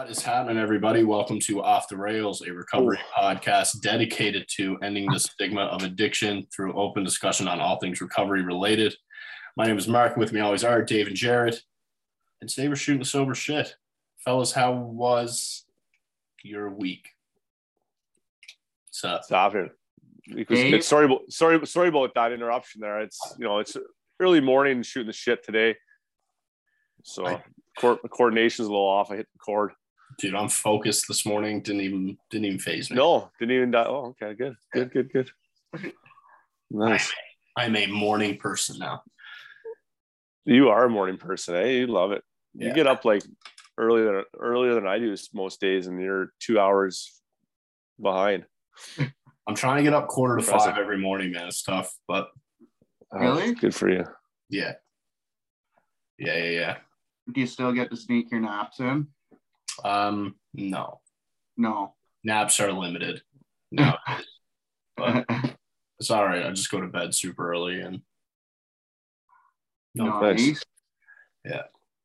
What is happening, everybody? Welcome to Off the Rails, a recovery podcast dedicated to ending the stigma of addiction through open discussion on all things recovery related. My name is Mark. With me always are Dave and Jared. And today we're shooting the sober shit. Fellas, how was your week? So, Stop it. Because it's, sorry, about, sorry, sorry about that interruption there. It's you know it's early morning shooting the shit today, so I- co- coordination's a little off. I hit the cord. Dude, I'm focused this morning. Didn't even didn't even faze me. No, didn't even die. Oh, okay, good, good, good, good. Nice. I'm a morning person now. You are a morning person, eh? You love it. You get up like earlier than earlier than I do most days, and you're two hours behind. I'm trying to get up quarter to Impressive. five every morning, man. It's tough, but Oh, Really? good for you. yeah. Yeah, yeah, yeah. Do you still get to sneak your naps in? Um, no. No. Naps are limited. No. but it's all right. I just go to bed super early and no, nice. nice.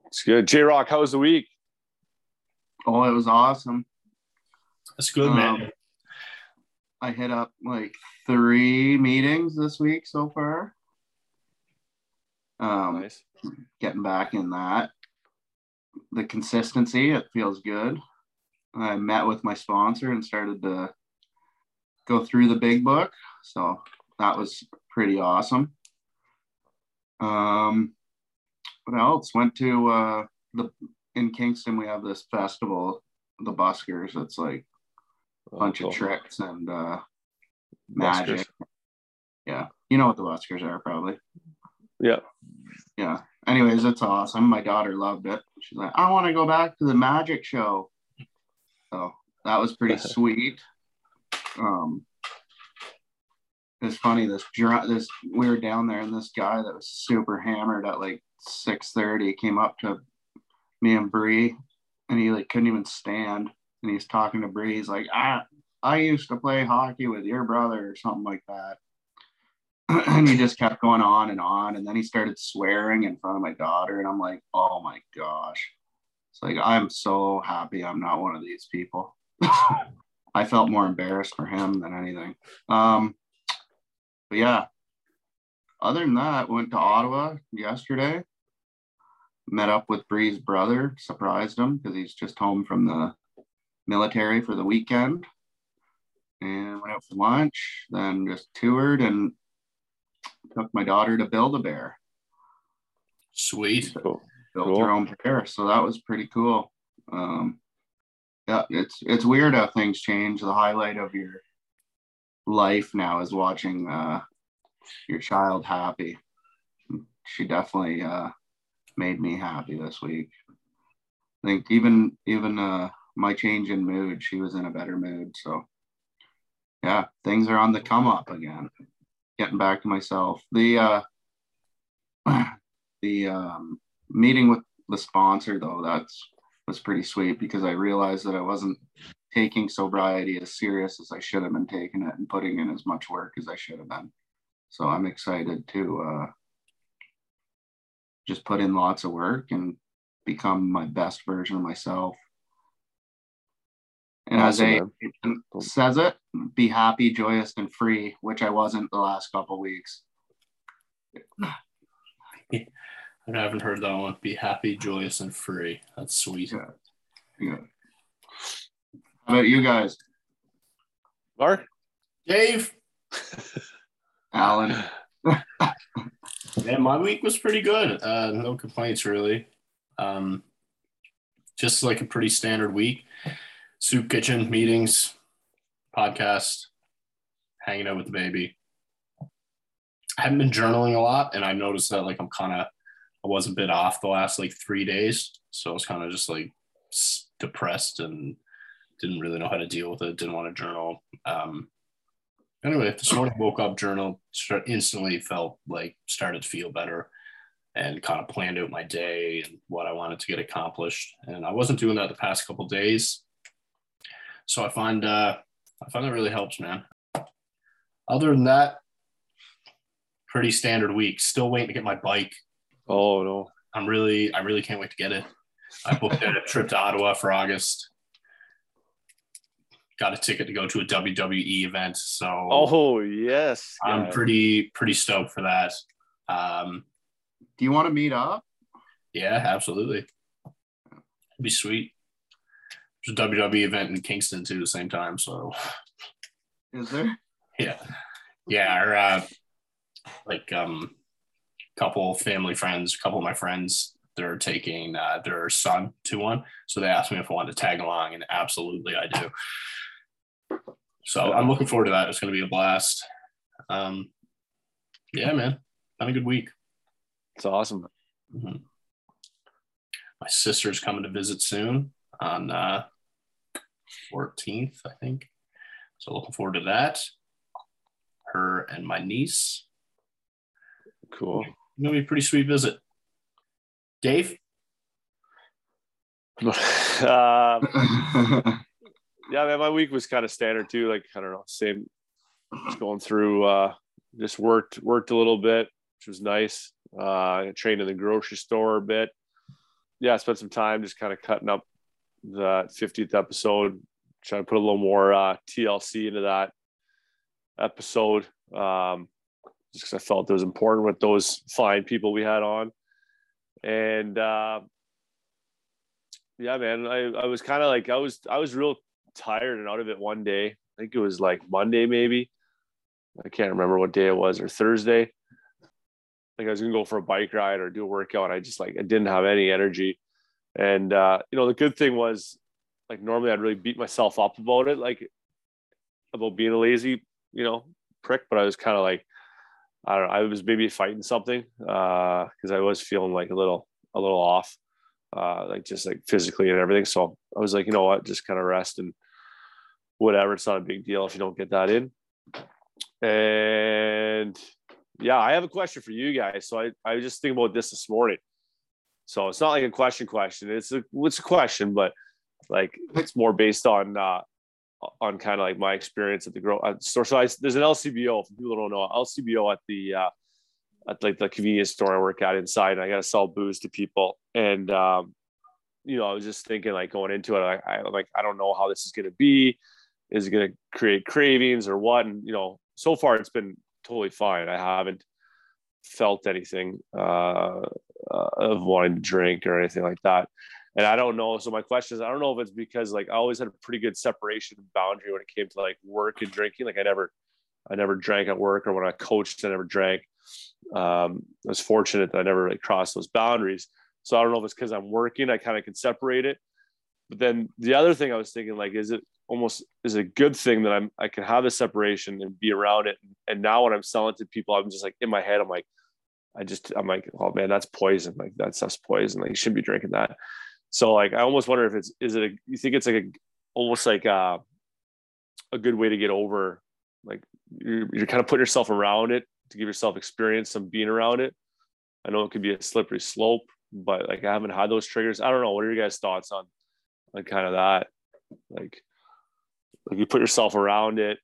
It's good. J Rock, how was the week? Oh, it was awesome. that's good, man. Um, I hit up like three meetings this week so far. Um, Nice. getting back in that. The consistency, it feels good. I met with my sponsor and started to go through the big book. So that was pretty awesome. Um, what else? Went to uh, the in Kingston. We have this festival, the Buskers. It's like a bunch Oh, of tricks and uh, Buskers. magic. Yeah, you know what the Buskers are probably Yeah. yeah. Anyways, it's awesome. My daughter loved it. She's like, I want to go back to the magic show. So that was pretty sweet. Um, it's funny. This this we were down there, and this guy that was super hammered at like six thirty came up to me and Bree, and he like couldn't even stand, and he's talking to Bree. He's like, I I used to play hockey with your brother or something like that and he just kept going on and on and then he started swearing in front of my daughter and i'm like oh my gosh. It's like i'm so happy i'm not one of these people. I felt more embarrassed for him than anything. Um but yeah. Other than that went to ottawa yesterday. Met up with bree's brother surprised him because he's just home from the military for the weekend. And went out for lunch then just toured and took my daughter to Build a Bear, Sweet. Cool. built Cool. her own bear. So that was pretty cool. Um, yeah, it's it's weird how things change. The highlight of your life now is watching uh, your child happy. She definitely uh, made me happy this week. I think even even uh, my change in mood, she was in a better mood. So yeah, things are on the come up again. Getting back to myself. The uh, the um, meeting with the sponsor though that's was pretty sweet because I realized that I wasn't taking sobriety as serious as I should have been taking it and putting in as much work as I should have been. So I'm excited to uh, just put in lots of work and become my best version of myself. And Awesome, as man. a says it, be happy, joyous, and free, which I wasn't the last couple weeks. I haven't heard that one. Be happy, joyous, and free. That's sweet. Yeah. Yeah. How about you guys, Mark. Dave. Alan? Yeah, my week was pretty good. Uh, no complaints really. Um, just like a pretty standard week. Soup kitchen meetings, podcast, hanging out with the baby. I haven't been journaling a lot, and I noticed that like I'm kind of I was a bit off the last like three days, so I was kind of just like depressed and didn't really know how to deal with it. Didn't want to journal. Um, anyway, this morning woke up, journal, instantly felt like started to feel better, and kind of planned out my day and what I wanted to get accomplished. And I wasn't doing that the past couple days, so I find uh, I find that really helps, man. Other than that, pretty standard week. Still waiting to get my bike. Oh no. I'm really, I really can't wait to get it. I booked a trip to Ottawa for August. Got a ticket to go to a WWE event, so Oh yes, I'm yeah. pretty pretty stoked for that. Um, Do you want to meet up? yeah, absolutely. It'd be sweet. There's a WWE event in Kingston too, at the same time. So Is there? yeah, yeah. Our uh, like um, couple family friends, a couple of my friends, they're taking uh, their son to one, so they asked me if I wanted to tag along, and absolutely I do. So I'm looking forward to that. It's going to be a blast. Um, yeah, man, had a good week. It's awesome. Mhm. My sister's coming to visit soon on uh, 14th, I think. So looking forward to that. Her and my niece. Cool. Gonna be a pretty sweet visit. Dave, um, yeah, man, my week was kind of standard too. Like I don't know, same. Just going through. Uh, just worked worked a little bit, which was nice. Uh, I trained in the grocery store a bit. Yeah, I spent some time just kind of cutting up the 50th episode, trying to put a little more uh, TLC into that episode. Um, just because I felt it was important with those fine people we had on, and. Uh, yeah, man. I, I was kind of like I was I was real tired and out of it one day. I think it was like Monday maybe. I can't remember what day it was or Thursday. Like I was gonna go for a bike ride or do a workout. I just like I didn't have any energy. And uh, you know, the good thing was like normally I'd really beat myself up about it, like about being a lazy, you know, prick, but I was kind of like I don't know, I was maybe fighting something uh because I was feeling like a little a little off uh, like just like physically and everything. So I was like, you know what, just kind of rest and whatever. It's not a big deal if you don't get that in. And yeah, I have a question for you guys. So I, I was just thinking about this this morning. So it's not like a question question. It's a it's a question, but like it's more based on uh on kind of like my experience at the grow store. So I, there's an LCBO. For people don't know, LCBO at the uh, at like the convenience store I work at inside, and I got to sell booze to people. And um, you know, I was just thinking like going into it, I, I like I don't know how this is to be. Is it to create cravings or what? And you know, so far it's been totally fine. I haven't felt anything uh, uh, of wanting to drink or anything like that. And I don't know. So my question is, I don't know if it's because like I always had a pretty good separation boundary when it came to like work and drinking. Like I never, I never drank at work or when I coached, I never drank. Um, I was fortunate that I never really crossed those boundaries. So I don't know if it's because I'm working, I kind of can separate it. But then the other thing I was thinking, like, is it almost is it a good thing that I'm I can have a separation and be around it? And now when I'm selling to people, I'm just like in my head, I'm like, I just I'm like, oh man, that's poison. Like that stuff's poison. Like you shouldn't be drinking that. So like I almost wonder if it's is it a you think it's like a almost like a a good way to get over like you're, you're kind of putting yourself around it to give yourself experience and being around it. I know it could be a slippery slope, but like I haven't had those triggers. I don't know. What are your guys' thoughts on like kind of that? Like, like you put yourself around it,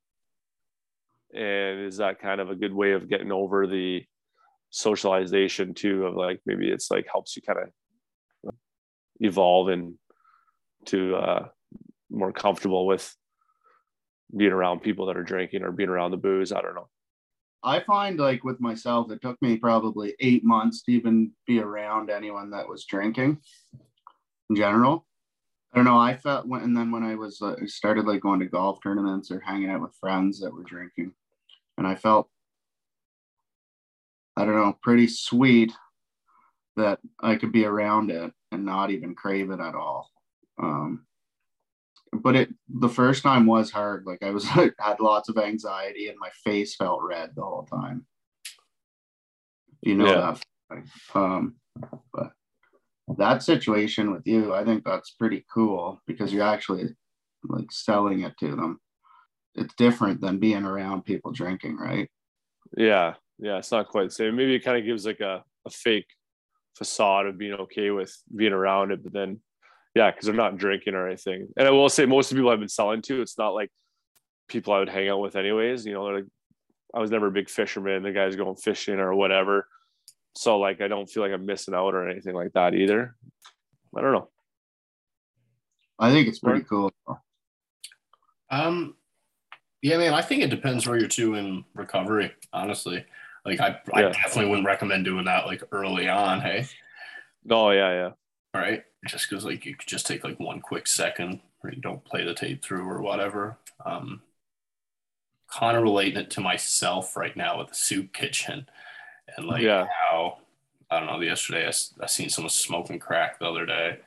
and is that kind of a good way of getting over the socialization too? Of like maybe it's like helps you kind of evolve and to uh, more comfortable with being around people that are drinking or being around the booze. I don't know. I find like with myself, it took me probably eight months to even be around anyone that was drinking in general. I don't know. I felt when, and then when I was uh, started like going to golf tournaments or hanging out with friends that were drinking, and I felt, I don't know, pretty sweet that I could be around it and not even crave it at all. Um, but it the first time was hard. Like I was had lots of anxiety and my face felt red the whole time. You know Yeah. that. Um, but that situation with you, I think that's pretty cool because you're actually like selling it to them. It's different than being around people drinking, right? Yeah, yeah, it's not quite the same. Maybe it kind of gives like a, a fake facade of being okay with being around it, but then yeah, because they're not drinking or anything. And I will say most of the people I've been selling to, it's not like people I would hang out with anyways. You know, they're like I was never a big fisherman, the guys going fishing or whatever. So like I don't feel like I'm missing out or anything like that either. I don't know. I think it's pretty cool. Um, yeah, man, I think it depends where you're to in recovery, honestly. Like I, I Yeah. definitely wouldn't recommend doing that like early on, hey. Oh yeah, yeah. All right. Just because like you could just take like one quick second or you don't play the tape through or whatever. Um kind of relating it to myself right now with the soup kitchen and like Yeah. how I don't know, yesterday I, I seen someone smoking crack the other day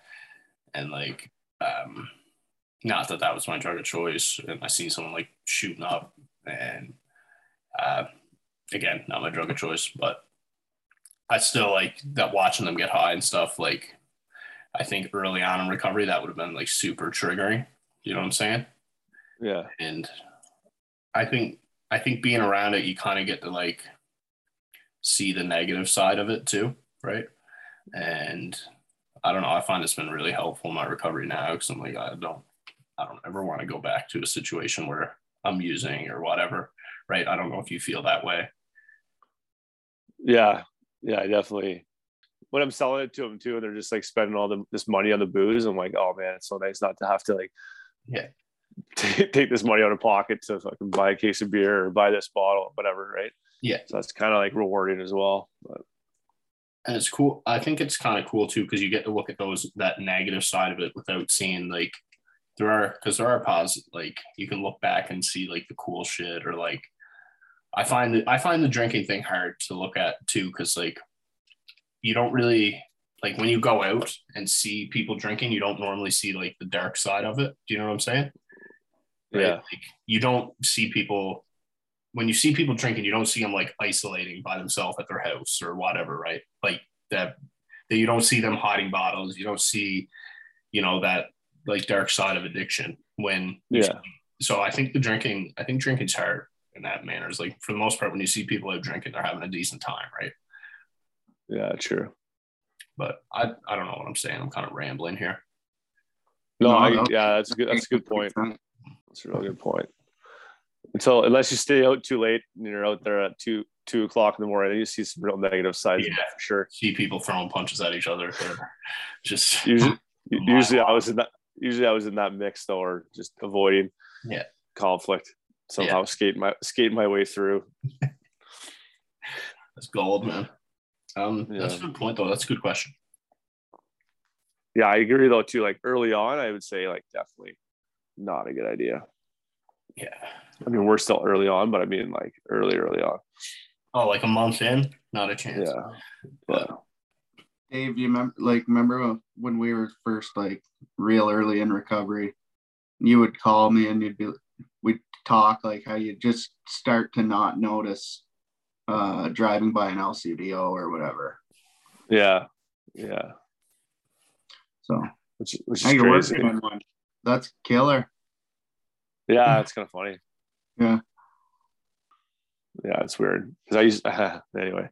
and like um not that that was my drug of choice and I seen someone like shooting up and uh again not my drug of choice but I still like that watching them get high and stuff like I think early on in recovery that would have been like super triggering. You know what I'm saying? Yeah. And I think I think being around it, you kind of get to like see the negative side of it too, right? And I don't know. I find it's been really helpful in my recovery now because I'm like I don't I don't ever want to go back to a situation where I'm using or whatever, right? I don't know if you feel that way. Yeah. Yeah, I definitely. When I'm selling it to them too, and they're just like spending all the, this money on the booze, I'm like, oh man, it's so nice not to have to like, Yeah. take, take this money out of pocket to fucking buy a case of beer or buy this bottle, whatever, right? Yeah. So that's kind of like rewarding as well. But and it's cool. I think it's kind of cool too because you get to look at those that negative side of it without seeing like there are because there are positive like you can look back and see like the cool shit or like I find that I find the drinking thing hard to look at too because like you don't really like when you go out and see people drinking you don't normally see like the dark side of it. Do you know what I'm saying? yeah, Like you don't see people when you see people drinking, you don't see them like isolating by themselves at their house or whatever, right? Like that, that you don't see them hiding bottles. You don't see, you know, that like dark side of addiction when Yeah. so I think the drinking, I think drinking's hard in that manner. Is like for the most part, when you see people out drinking, they're having a decent time, right? yeah, true. But I, I don't know what I'm saying. I'm kind of rambling here. No, No, I, no. yeah, that's a good. That's a good point. That's a real good point. Until unless you stay out too late and you're out there at two two o'clock in the morning, you see some real negative sides Yeah. for sure. See people throwing punches at each other. Just Usually, usually I was in that. Usually I was in that mix though, or just avoiding Yeah. conflict. Somehow skate my skate my way through. That's gold, man. Um, that's a good point, though. That's a good question. Yeah, I agree though too. Like early on, I would say like definitely not a good idea. Yeah. I mean, we're still early on, but I mean like early, early on. Oh, like a month in, not a chance. Yeah, but Dave, you remember like remember when we were first like real early in recovery? You would call me and you'd be we'd talk like how you just start to not notice uh driving by an LCBO or whatever. yeah, yeah, So which which is you're crazy. on one. That's killer. Yeah, it's kind of funny. Yeah. Yeah, it's weird because I used anyway.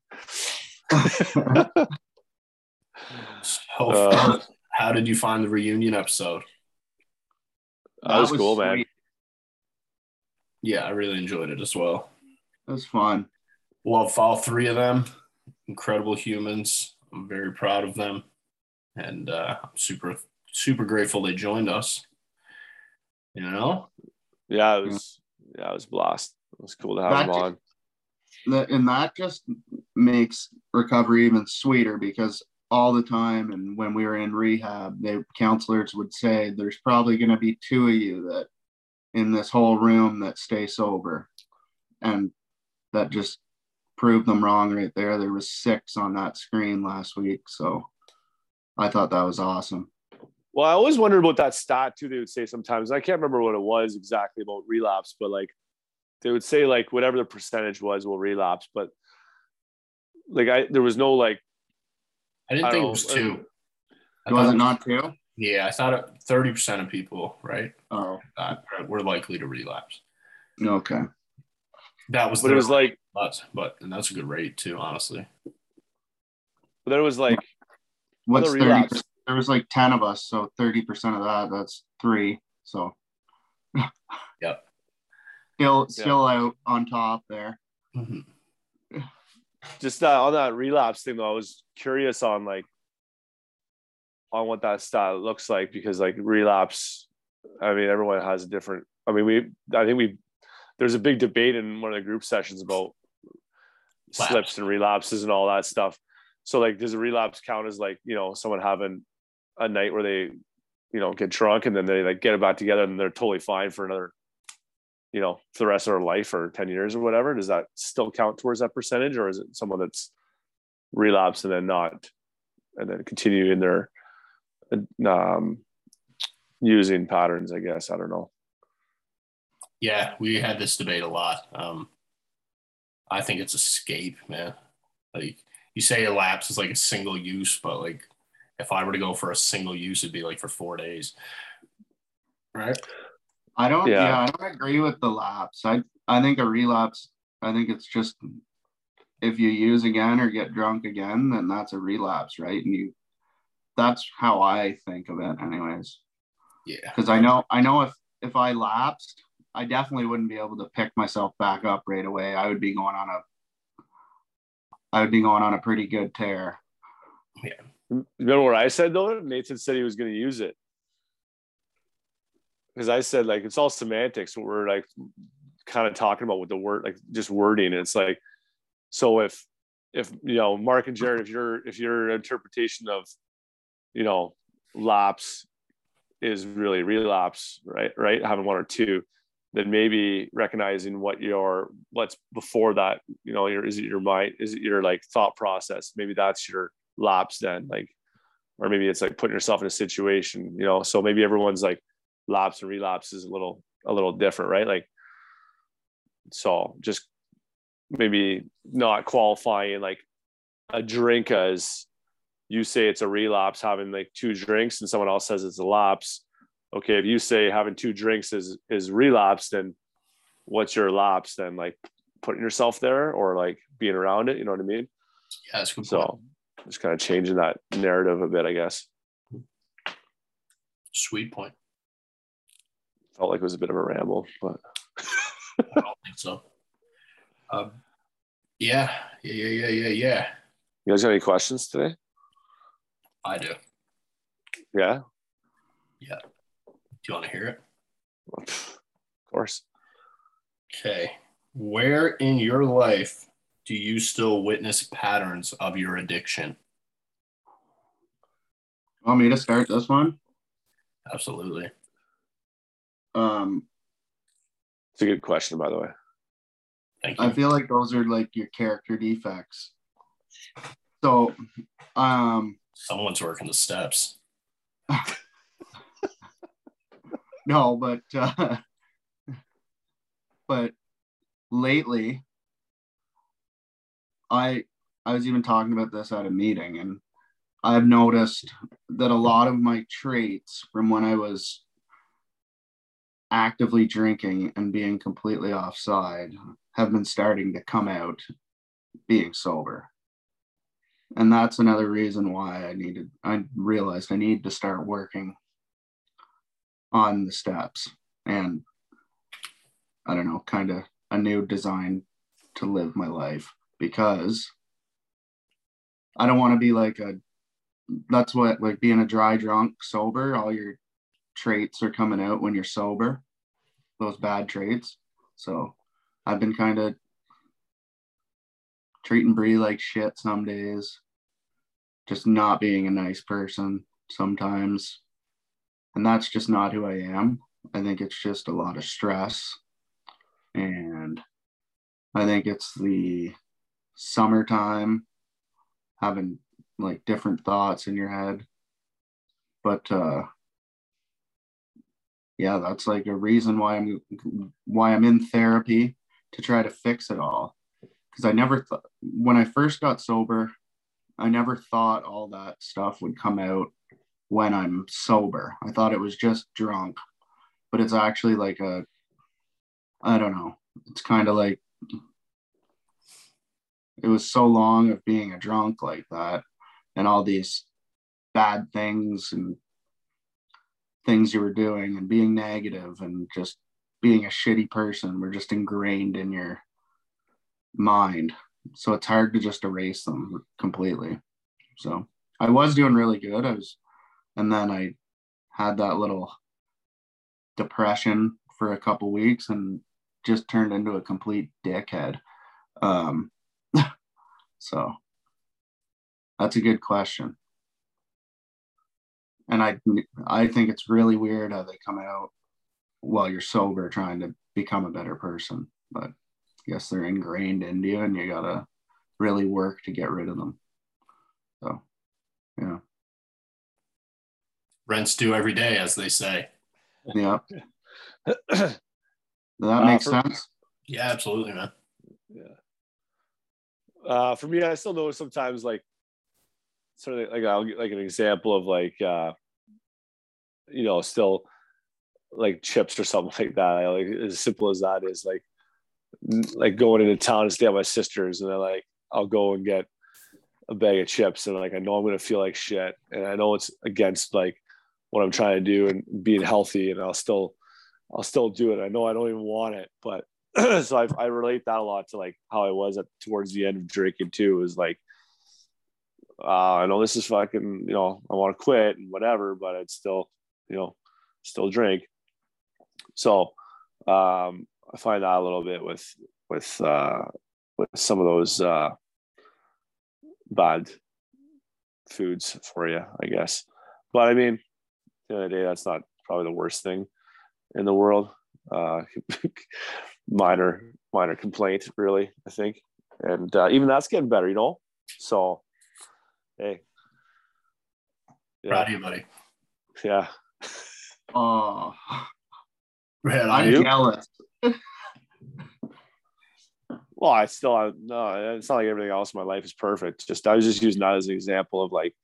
So, Uh, how did you find the reunion episode? that was, cool, man. Sweet. Yeah, I really enjoyed it as well. It was fun. Love all three of them. Incredible humans. I'm very proud of them, and uh, I'm super super grateful they joined us. You know, Yeah, it was. Yeah, it was a blast. It was cool to have That him just- on. That- and that just makes recovery even sweeter because all the time and when we were in rehab the counselors would say there's probably going to be two of you that in this whole room that stay sober and that just proved them wrong right there there was six on that screen last week so i thought that was awesome Well, I always wondered about that stat too. They would say sometimes. I can't remember what it was exactly about relapse, but like they would say like whatever the percentage was will relapse, but like I there was no like I didn't I think it was two. I was thought it not two? Yeah, I thought thirty percent of people, right, Oh, uh, were likely to relapse. okay. That was, but it was like but but and that's a good rate too, honestly. but then it was like What's thirty? relapse. There was like ten of us, so thirty percent of that. That's three. So. Yep. Still, still out on top there. Mhm. just that on that relapse thing though, I was curious on like on what that style looks like because like relapse, I mean, everyone has a different. I mean, we I think we there's a big debate in one of the group sessions about slips and relapses and all that stuff. So like, does a relapse count as like you know someone having a night where they you know get drunk and then they like get it back together and they're totally fine for another you know for the rest of their life or 10 years or whatever does that still count towards that percentage or is it someone that's relapsed and then not and then continue in their um, using patterns i guess i don't know yeah we had this debate a lot um, i think it's escape man like you say a lapse is like a single use but like if i were to go for a single use it'd be like for four days right I don't. Yeah. yeah, I don't agree with the lapse. I I think a relapse. I think it's just if you use again or get drunk again, then that's a relapse, right? And you, that's how I think of it, anyways. Yeah. Because I know I know if if I lapsed, I definitely wouldn't be able to pick myself back up right away. I would be going on a I would be going on a pretty good tear. Yeah. Remember what I said though? Nathan said he was going to use it because I said like it's all semantics. What we're like kind of talking about with the word, like just wording. It's like so if if you know Mark and Jared, if your if your interpretation of you know lapse is really relapse, right? Right, having one or two, then maybe recognizing what your what's before that, you know, your is it your mind, is it your like thought process? Maybe that's your lapse then, like, or maybe it's like putting yourself in a situation, you know. So maybe everyone's like lapse and relapse is a little a little different, right? Like so just maybe not qualifying like a drink as you say it's a relapse having like two drinks and someone else says it's a lapse. Okay, if you say having two drinks is is relapse, then what's your lapse then? Like putting yourself there or like being around it, you know what I mean? Yeah, that's good. So point. just kind of changing that narrative a bit, I guess. Sweet point felt like it was a bit of a ramble, but I don't think so. Um, yeah, yeah, yeah, yeah, yeah, yeah. You guys got any questions today? I do. Yeah. Yeah. Do you want to hear it? Of course. Okay. Where in your life do you still witness patterns of your addiction? Want me to start this one? Absolutely. Um, it's a good question, by the way. Thank you. I feel like those are like your character defects. So, um, someone's working the steps. no, but uh, but lately, I I was even talking about this at a meeting, and I've noticed that a lot of my traits from when I was actively drinking and being completely offside have been starting to come out being sober. And that's another reason why I needed, I realized I need to start working on the steps and I don't know, kind of a new design to live my life because I don't want to be like a, that's what, like being a dry drunk sober, all your traits are coming out when you're sober, those bad traits. So I've been kind of treating Brie like shit some days, just not being a nice person sometimes. And that's just not who I am. I think it's just a lot of stress. And I think it's the summertime having like different thoughts in your head. But uh yeah, that's like a reason why I'm why I'm in therapy to try to fix it all. Because I never thought when I first got sober, I never thought all that stuff would come out when I'm sober. I thought it was just drunk, but it's actually like a I don't know. It's kind of like it was so long of being a drunk like that and all these bad things and things you were doing and being negative and just being a shitty person were just ingrained in your mind. So it's hard to just erase them completely. So I was doing really good. I was and then I had that little depression for a couple weeks and just turned into a complete dickhead. Um, so that's a good question. And I I think it's really weird how they come out while you're sober trying to become a better person. But guess they're ingrained into you and you gotta really work to get rid of them. So yeah. Rents due every day, as they say. Yeah. Does that make uh, for, sense? Yeah, absolutely, man. Yeah. Uh, for me, I still know sometimes like sort of like I'll get like an example of like uh, you know still like chips or something like that. I, like as simple as that is like like going into town and stay at my sister's and then like I'll go and get a bag of chips and like I know I'm gonna feel like shit and I know it's against like what I'm trying to do and being healthy and I'll still I'll still do it. I know I don't even want it, but so I, I relate that a lot to like how I was at towards the end of drinking too. Is like, uh, I know this is fucking, you know, I want to quit and whatever, but I'd still, you know, still drink. So um, I find that a little bit with with uh, with some of those uh, bad foods for you, I guess. But I mean, the other day, that's not probably the worst thing in the world. Uh, minor, minor complaint, really, I think. And uh, even that's getting better, you know? So, hey. Yeah. Proud of you, buddy. Yeah. Oh, Man, I'm jealous. Well, I still no. It's not like everything else in my life is perfect. Just I was just using that as an example of like,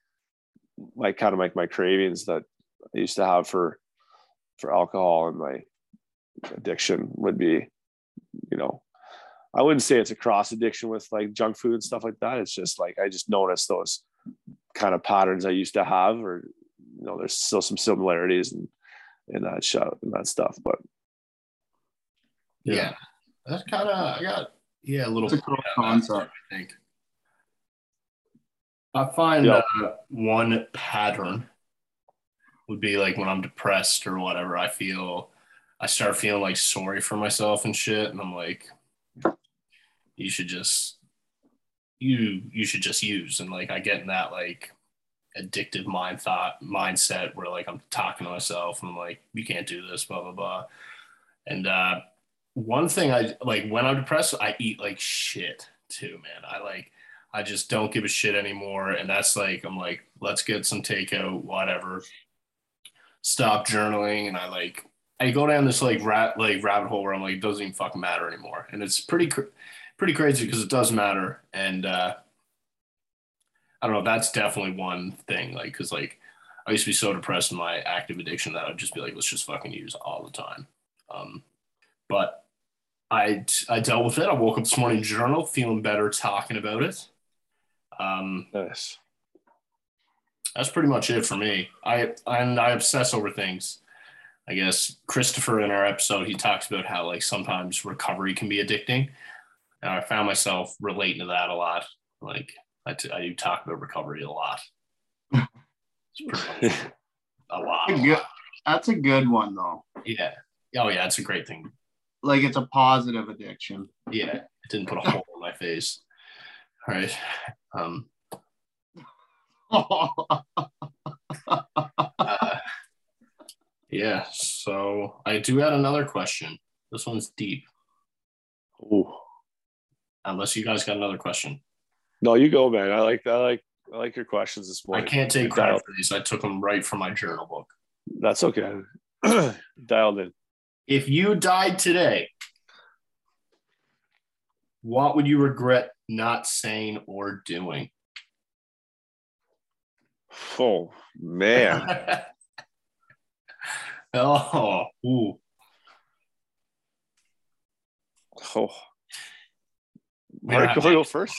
like kind of like my cravings that I used to have for for alcohol and my addiction would be, you know, I wouldn't say it's a cross addiction with like junk food and stuff like that. It's just like I just noticed those kind of patterns I used to have, or you know, there's still some similarities in in that show and that stuff. But yeah, yeah that's kind of I got yeah a little It's a cool concept. I think I find yep. uh, one pattern would be like when I'm depressed or whatever, I feel I start feeling like sorry for myself and shit. And I'm like, you should just you you should just use. And like I get in that like addictive mind thought mindset where like I'm talking to myself and I'm like, you can't do this, blah blah blah. And uh one thing I like when I'm depressed, I eat like shit too, man. I like I just don't give a shit anymore. And that's like, I'm like, let's get some takeout, whatever stop journaling and I like I go down this like rat like rabbit hole where I'm like it doesn't even fucking matter anymore, and it's pretty cr- pretty crazy because it does matter, and uh, I don't know. That's definitely one thing, like because like I used to be so depressed in my active addiction that I'd just be like, let's just fucking use all the time. Um, but I I dealt with it. I woke up this morning, journal, feeling better, talking about it. Um, nice that's pretty much it for me. I and I obsess over things. I guess Christopher in our episode he talks about how like sometimes recovery can be addicting, and I found myself relating to that a lot. Like I, t- I do talk about recovery a lot. a lot. A good, that's a good one though. Yeah. Oh yeah, it's a great thing. Like it's a positive addiction. Yeah, it didn't put a hole in my face. All right. Um, uh, yeah, so I do have another question. This one's deep. Ooh. Unless you guys got another question. No, you go, man. I like I like I like your questions this morning. I can't take credit for these. I took them right from my journal book. That's okay. Dialed in. If you died today, what would you regret not saying or doing? Oh man. oh, ooh. Oh. Mark, you go first?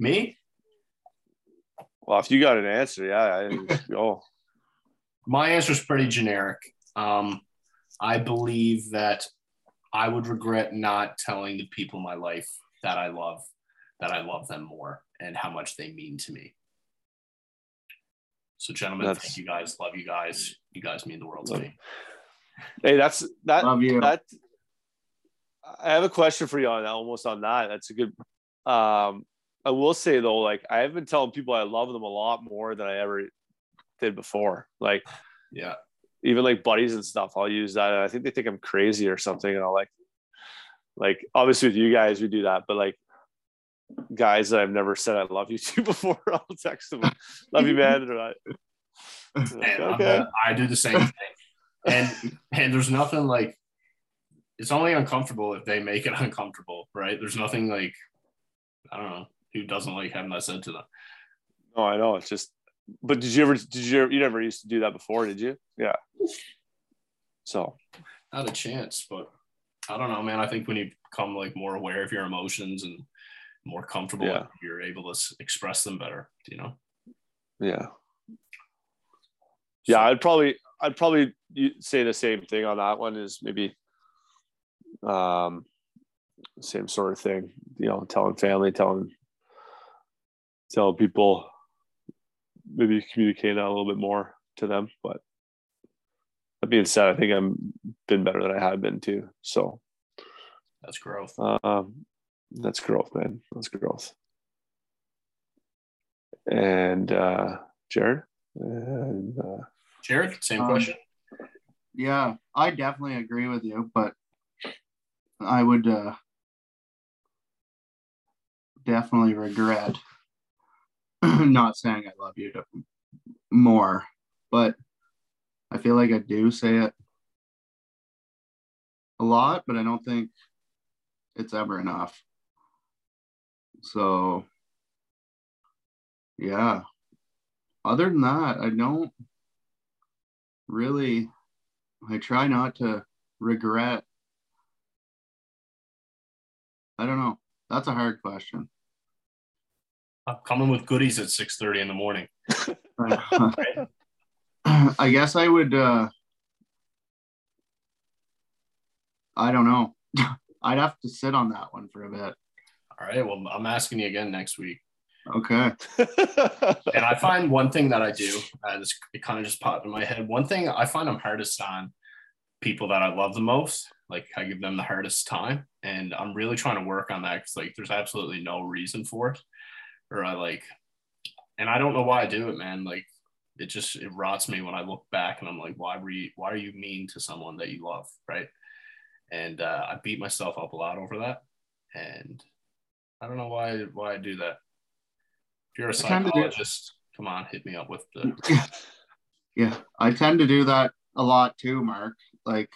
Me? Well, if you got an answer, yeah, I go. My answer is pretty generic. Um, I believe that I would regret not telling the people in my life that I love, that I love them more and how much they mean to me. So, gentlemen, That's- thank you guys. Love you guys. You guys mean the world to me. Hey, that's that. Love you. That I have a question for you on that. Almost on that. That's a good. Um, I will say though, like I have been telling people I love them a lot more than I ever did before. Like Yeah. Even like buddies and stuff, I'll use that. And I think they think I'm crazy or something. And I'll like, like obviously with you guys, we do that, but like guys that I've never said I love you to before, I'll text them, love you, man. Or I, And okay. I do the same thing. And and there's nothing like it's only uncomfortable if they make it uncomfortable, right? There's nothing like I don't know who doesn't like having that said to them. No, I know. It's just, but did you ever, did you, ever, you never used to do that before, did you? Yeah. So, Not a chance, but I don't know, man. I think when you become like more aware of your emotions and more comfortable, Yeah. you're able to express them better, you know? yeah. Yeah. I'd probably, I'd probably say the same thing on that one is maybe, um, same sort of thing, you know, telling family, telling, telling people, maybe communicating that a little bit more to them. But that being said, I think I'm been better than I had been too. So, That's growth. Um, that's growth, man. That's growth. And uh, Jared, and uh, Jared, same Um, question. Yeah, I definitely agree with you, but I would uh, definitely regret not saying I love you to more, but I feel like I do say it a lot, but I don't think it's ever enough. So, yeah. Other than that, I don't really I try not to regret. I don't know. That's a hard question. I'm coming with goodies at 6:30 in the morning. I guess I would uh I don't know. I'd have to sit on that one for a bit. All right. Well, I'm asking you again next week. Okay. And I find one thing that I do, and it's, it kind of just popped in my head. One thing I find I'm hardest on people that I love the most. Like I give them the hardest time, and I'm really trying to work on that because like there's absolutely no reason for it, or I like, and I don't know why I do it, man. Like it just it rots me when I look back and I'm like, why were you, why are you mean to someone that you love, right? And uh, I beat myself up a lot over that, and I don't know why why I do that. If you're a psychologist, come on, hit me up with the Yeah, I tend to do that a lot too, Mark. Like,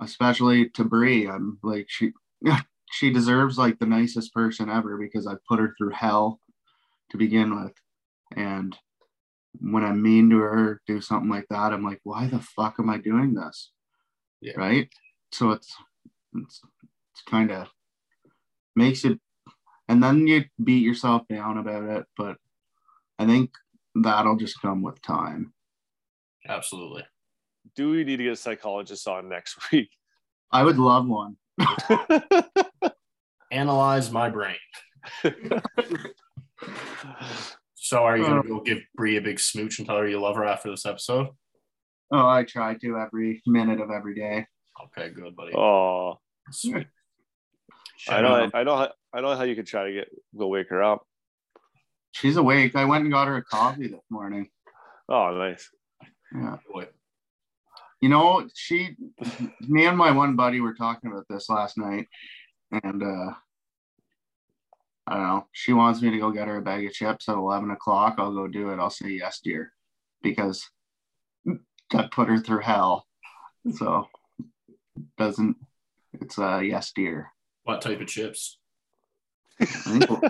especially to Brie, I'm like she, she deserves like the nicest person ever because I put her through hell to begin with, and when I'm mean to her, do something like that, I'm like, why the fuck am I doing this? Yeah. Right. So it's it's it's kind of makes it, and then you beat yourself down about it, but I think that'll just come with time. absolutely. Do we need to get a psychologist on next week? I would love one. Analyze my brain. So are you gonna Uh, go give Brie a big smooch and tell her you love her after this episode? Oh, I try to every minute of every day. Okay, good, buddy. oh, Sweet. I know, I know, how, I know how you could try to get go wake her up. She's awake. I went and got her a coffee this morning. Oh, nice. Yeah. Boy. You know, she, me and my one buddy were talking about this last night, and uh, I don't know. She wants me to go get her a bag of chips at eleven o'clock. I'll go do it. I'll say yes, dear, because I put her through hell. So doesn't it's a yes, dear. What type of chips? I think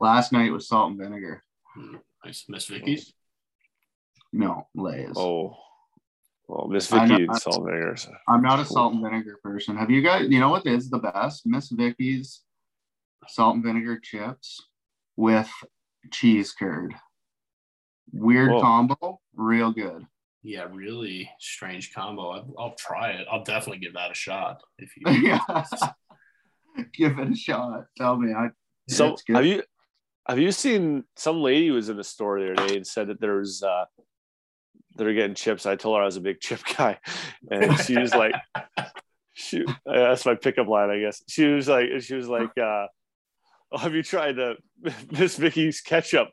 last night was salt and vinegar. Nice, Miss Vickie's. No, Lay's. Oh, well, Miss I. Vickie and salt and vinegar. so- I'm not a salt and vinegar person. Have you guys? You know what is the best? Miss Vickie's salt and vinegar chips with cheese curd. Weird Whoa. combo, real good. Yeah, really strange combo. I'll, I'll try it. I'll definitely give that a shot. If you, yeah, give it a shot. Tell me, I. So it's good. have you Have you seen some lady was in the store the other day and said that there was uh they're getting chips. I told her I was a big chip guy, and she was like, "She." That's my pickup line, I guess. She was like, she was like, uh, oh, "Have you tried the Miss Vickie's ketchup?"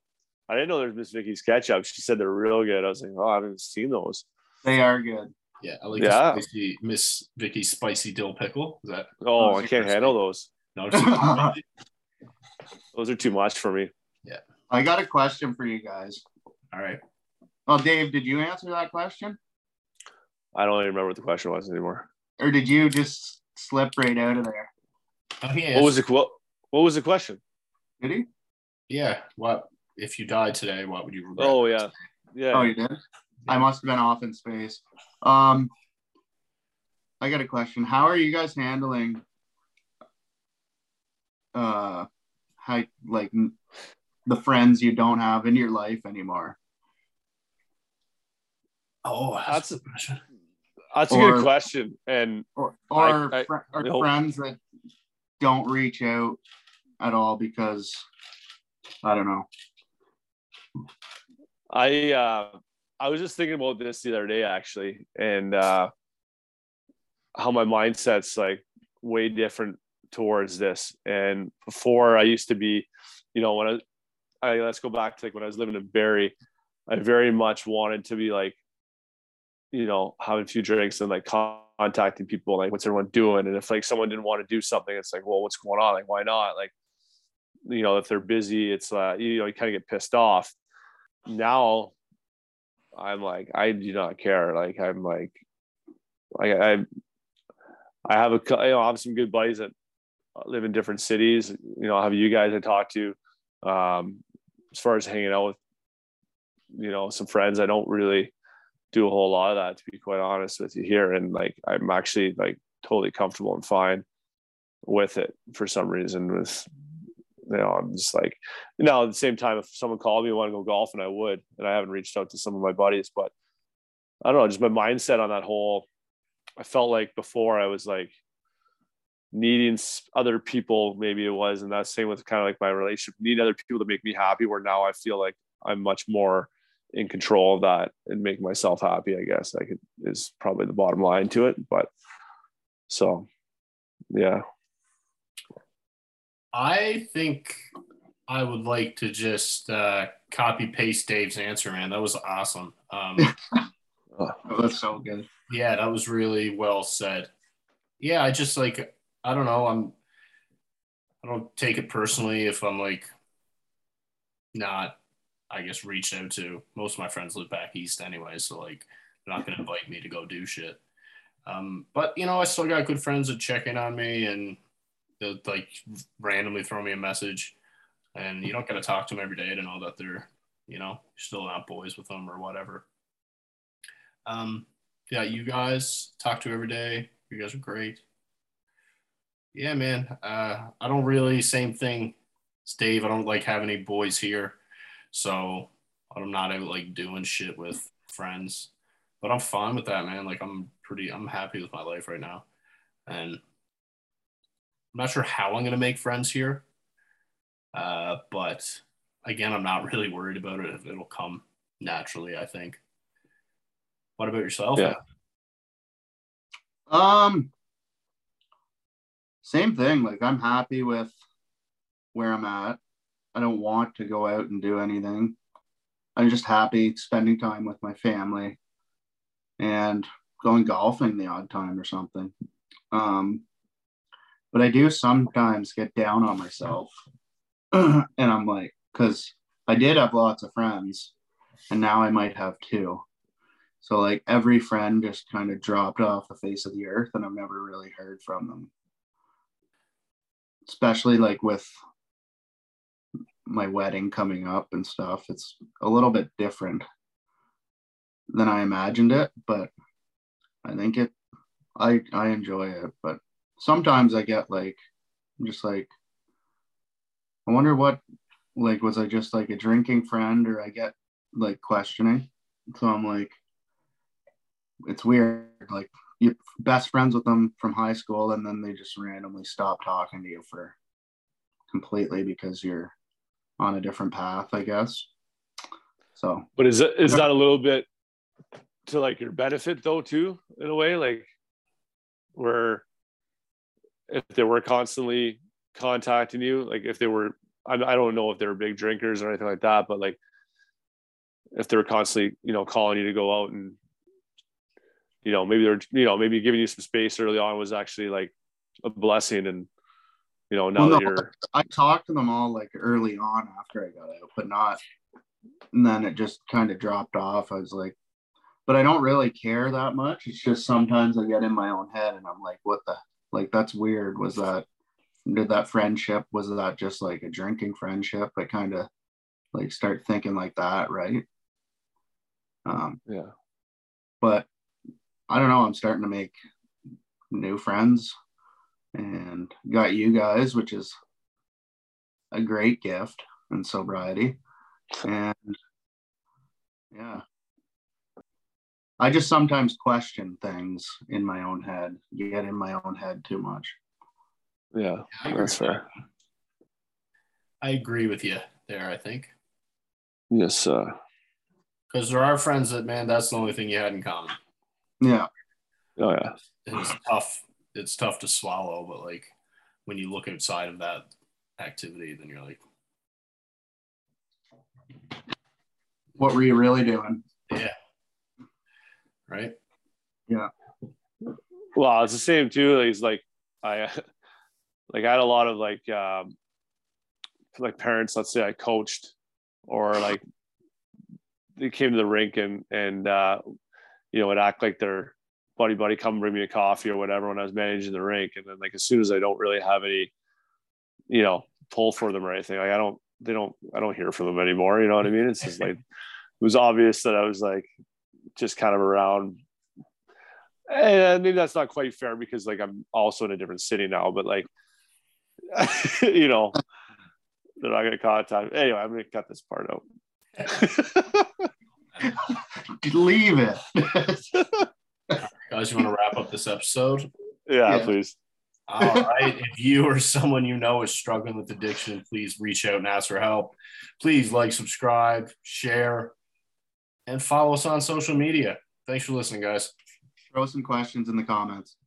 I didn't know there's Miss Vickie's ketchup. She said they're real good. I was like, "Oh, I haven't seen those." They are good. Yeah, I like Yeah. the spicy Miss Vickie's spicy dill pickle. Is that Oh, I can't handle those. no? it's too spicy? Those are too much for me. Yeah. I got a question for you guys. All right. Oh, Dave, did you answer that question, I don't even remember what the question was anymore. or did you just slip right out of there? Oh, yeah. What was the what, what was the question? Did he? Yeah. What if you died today? What would you regret? Oh yeah, yeah. Oh, you did. I must have been off in space. Um, I got a question. How are you guys handling? Uh, how like the friends you don't have in your life anymore? Oh, that's, That's- a good question. That's a good question. And or or, I- I- fr- or nope. friends that don't reach out at all because I don't know. I uh I was just thinking about this the other day actually, and uh how my mindset's like way different towards this. And before I used to be, you know, when I I let's go back to like when I was living in Barrie, I very much wanted to be like, you know, having a few drinks and like contacting people, like what's everyone doing? And if like someone didn't want to do something, it's like, well, what's going on? Like, why not? Like, you know, if they're busy, it's uh, you know, you kind of get pissed off. Now I'm like, I do not care. Like, I'm like, I, I, I have a, you know, I have some good buddies that live in different cities. You know, I have you guys I talk to. Um, as far as hanging out with, you know, some friends, I don't really do a whole lot of that, to be quite honest with you here. And like, I'm actually like totally comfortable and fine with it for some reason. With, you know, I'm just like, now at the same time, if someone called me, want to go golfing, I would. And I haven't reached out to some of my buddies, but I don't know, just my mindset on that whole. I felt like before I was like needing other people, maybe it was, and that's same with kind of like my relationship, need other people to make me happy. Where now I feel like I'm much more in control of that and make myself happy. I guess I could is probably the bottom line to it. But so, yeah, I think I would like to just uh, copy paste Dave's answer, man. That was awesome. Um, Oh, that's so good. yeah, that was really well said. Yeah, I just like I don't know. I'm I don't take it personally if I'm like not I guess reached out to. Most of my friends live back east anyway, so like they're not gonna invite me to go do shit. Um, but you know, I still got good friends that check in on me and they'll like randomly throw me a message. And you don't gotta talk to them every day to know that they're, you know, still not boys with them or whatever. Um, yeah, you guys talk to every day. You guys are great. Yeah, man. Uh, I don't really same thing Dave. I don't like have any boys here, so I'm not able like doing shit with friends. But I'm fine with that, man. Like I'm pretty. I'm happy with my life right now, and I'm not sure how I'm gonna make friends here. Uh, but again, I'm not really worried about it. It'll come naturally, I think. What about yourself? Yeah. Um, same thing. Like I'm happy with where I'm at. I don't want to go out and do anything. I'm just happy spending time with my family and going golfing the odd time or something. Um, but I do sometimes get down on myself. and I'm like, because I did have lots of friends and now I might have two. So like every friend just kind of dropped off the face of the earth and I've never really heard from them. Especially like with my wedding coming up and stuff. It's a little bit different than I imagined it, but I think it I I enjoy it. But sometimes I get like just like I wonder what like was I just like a drinking friend or I get like questioning. So I'm like it's weird. Like you're best friends with them from high school, and then they just randomly stop talking to you for completely because you're on a different path, I guess. So, but is that is that a little bit to like your benefit though too in a way like where if they were constantly contacting you like if they were I, I don't know if they were big drinkers or anything like that but like if they were constantly you know calling you to go out and you know maybe they're you know maybe giving you some space early on was actually like a blessing and you know now well, no, that you're I talked to them all like early on after I got out but not and then it just kind of dropped off I was like but I don't really care that much. It's just sometimes I get in my own head and I'm like, what the like that's weird. Was that did that friendship was that just like a drinking friendship? I kind of like start thinking like that, right? Um yeah. But I don't know, I'm starting to make new friends and got you guys, which is a great gift and sobriety. And yeah, I just sometimes question things in my own head, get in my own head too much. Yeah, that's fair. I agree with you there, I think. Yes, sir. Because there are friends that, man, that's the only thing you had in common. Yeah. Oh, yeah. It's tough. It's tough to swallow, but like when you look outside of that activity, then you're like, what were you really doing? Yeah right? Yeah. Well, it's the same too. He's like, I, like, I had a lot of like, um, like parents. Let's say I coached, or like they came to the rink and and uh, you know would act like their buddy buddy come bring me a coffee or whatever when I was managing the rink, and then like as soon as I don't really have any, you know, pull for them or anything, like I don't, they don't, I don't hear from them anymore. You know what I mean? It's just like it was obvious that I was like just kind of around and maybe that's not quite fair because like I'm also in a different city now, but like you know, they're not gonna contact. Anyway, I'm gonna cut this part out. Leave it guys, you want to wrap up this episode? Yeah, yeah. please. All right. If you or someone you know is struggling with addiction, please reach out and ask for help. Please like, subscribe, share, and follow us on social media. Thanks for listening, guys. Throw some questions in the comments.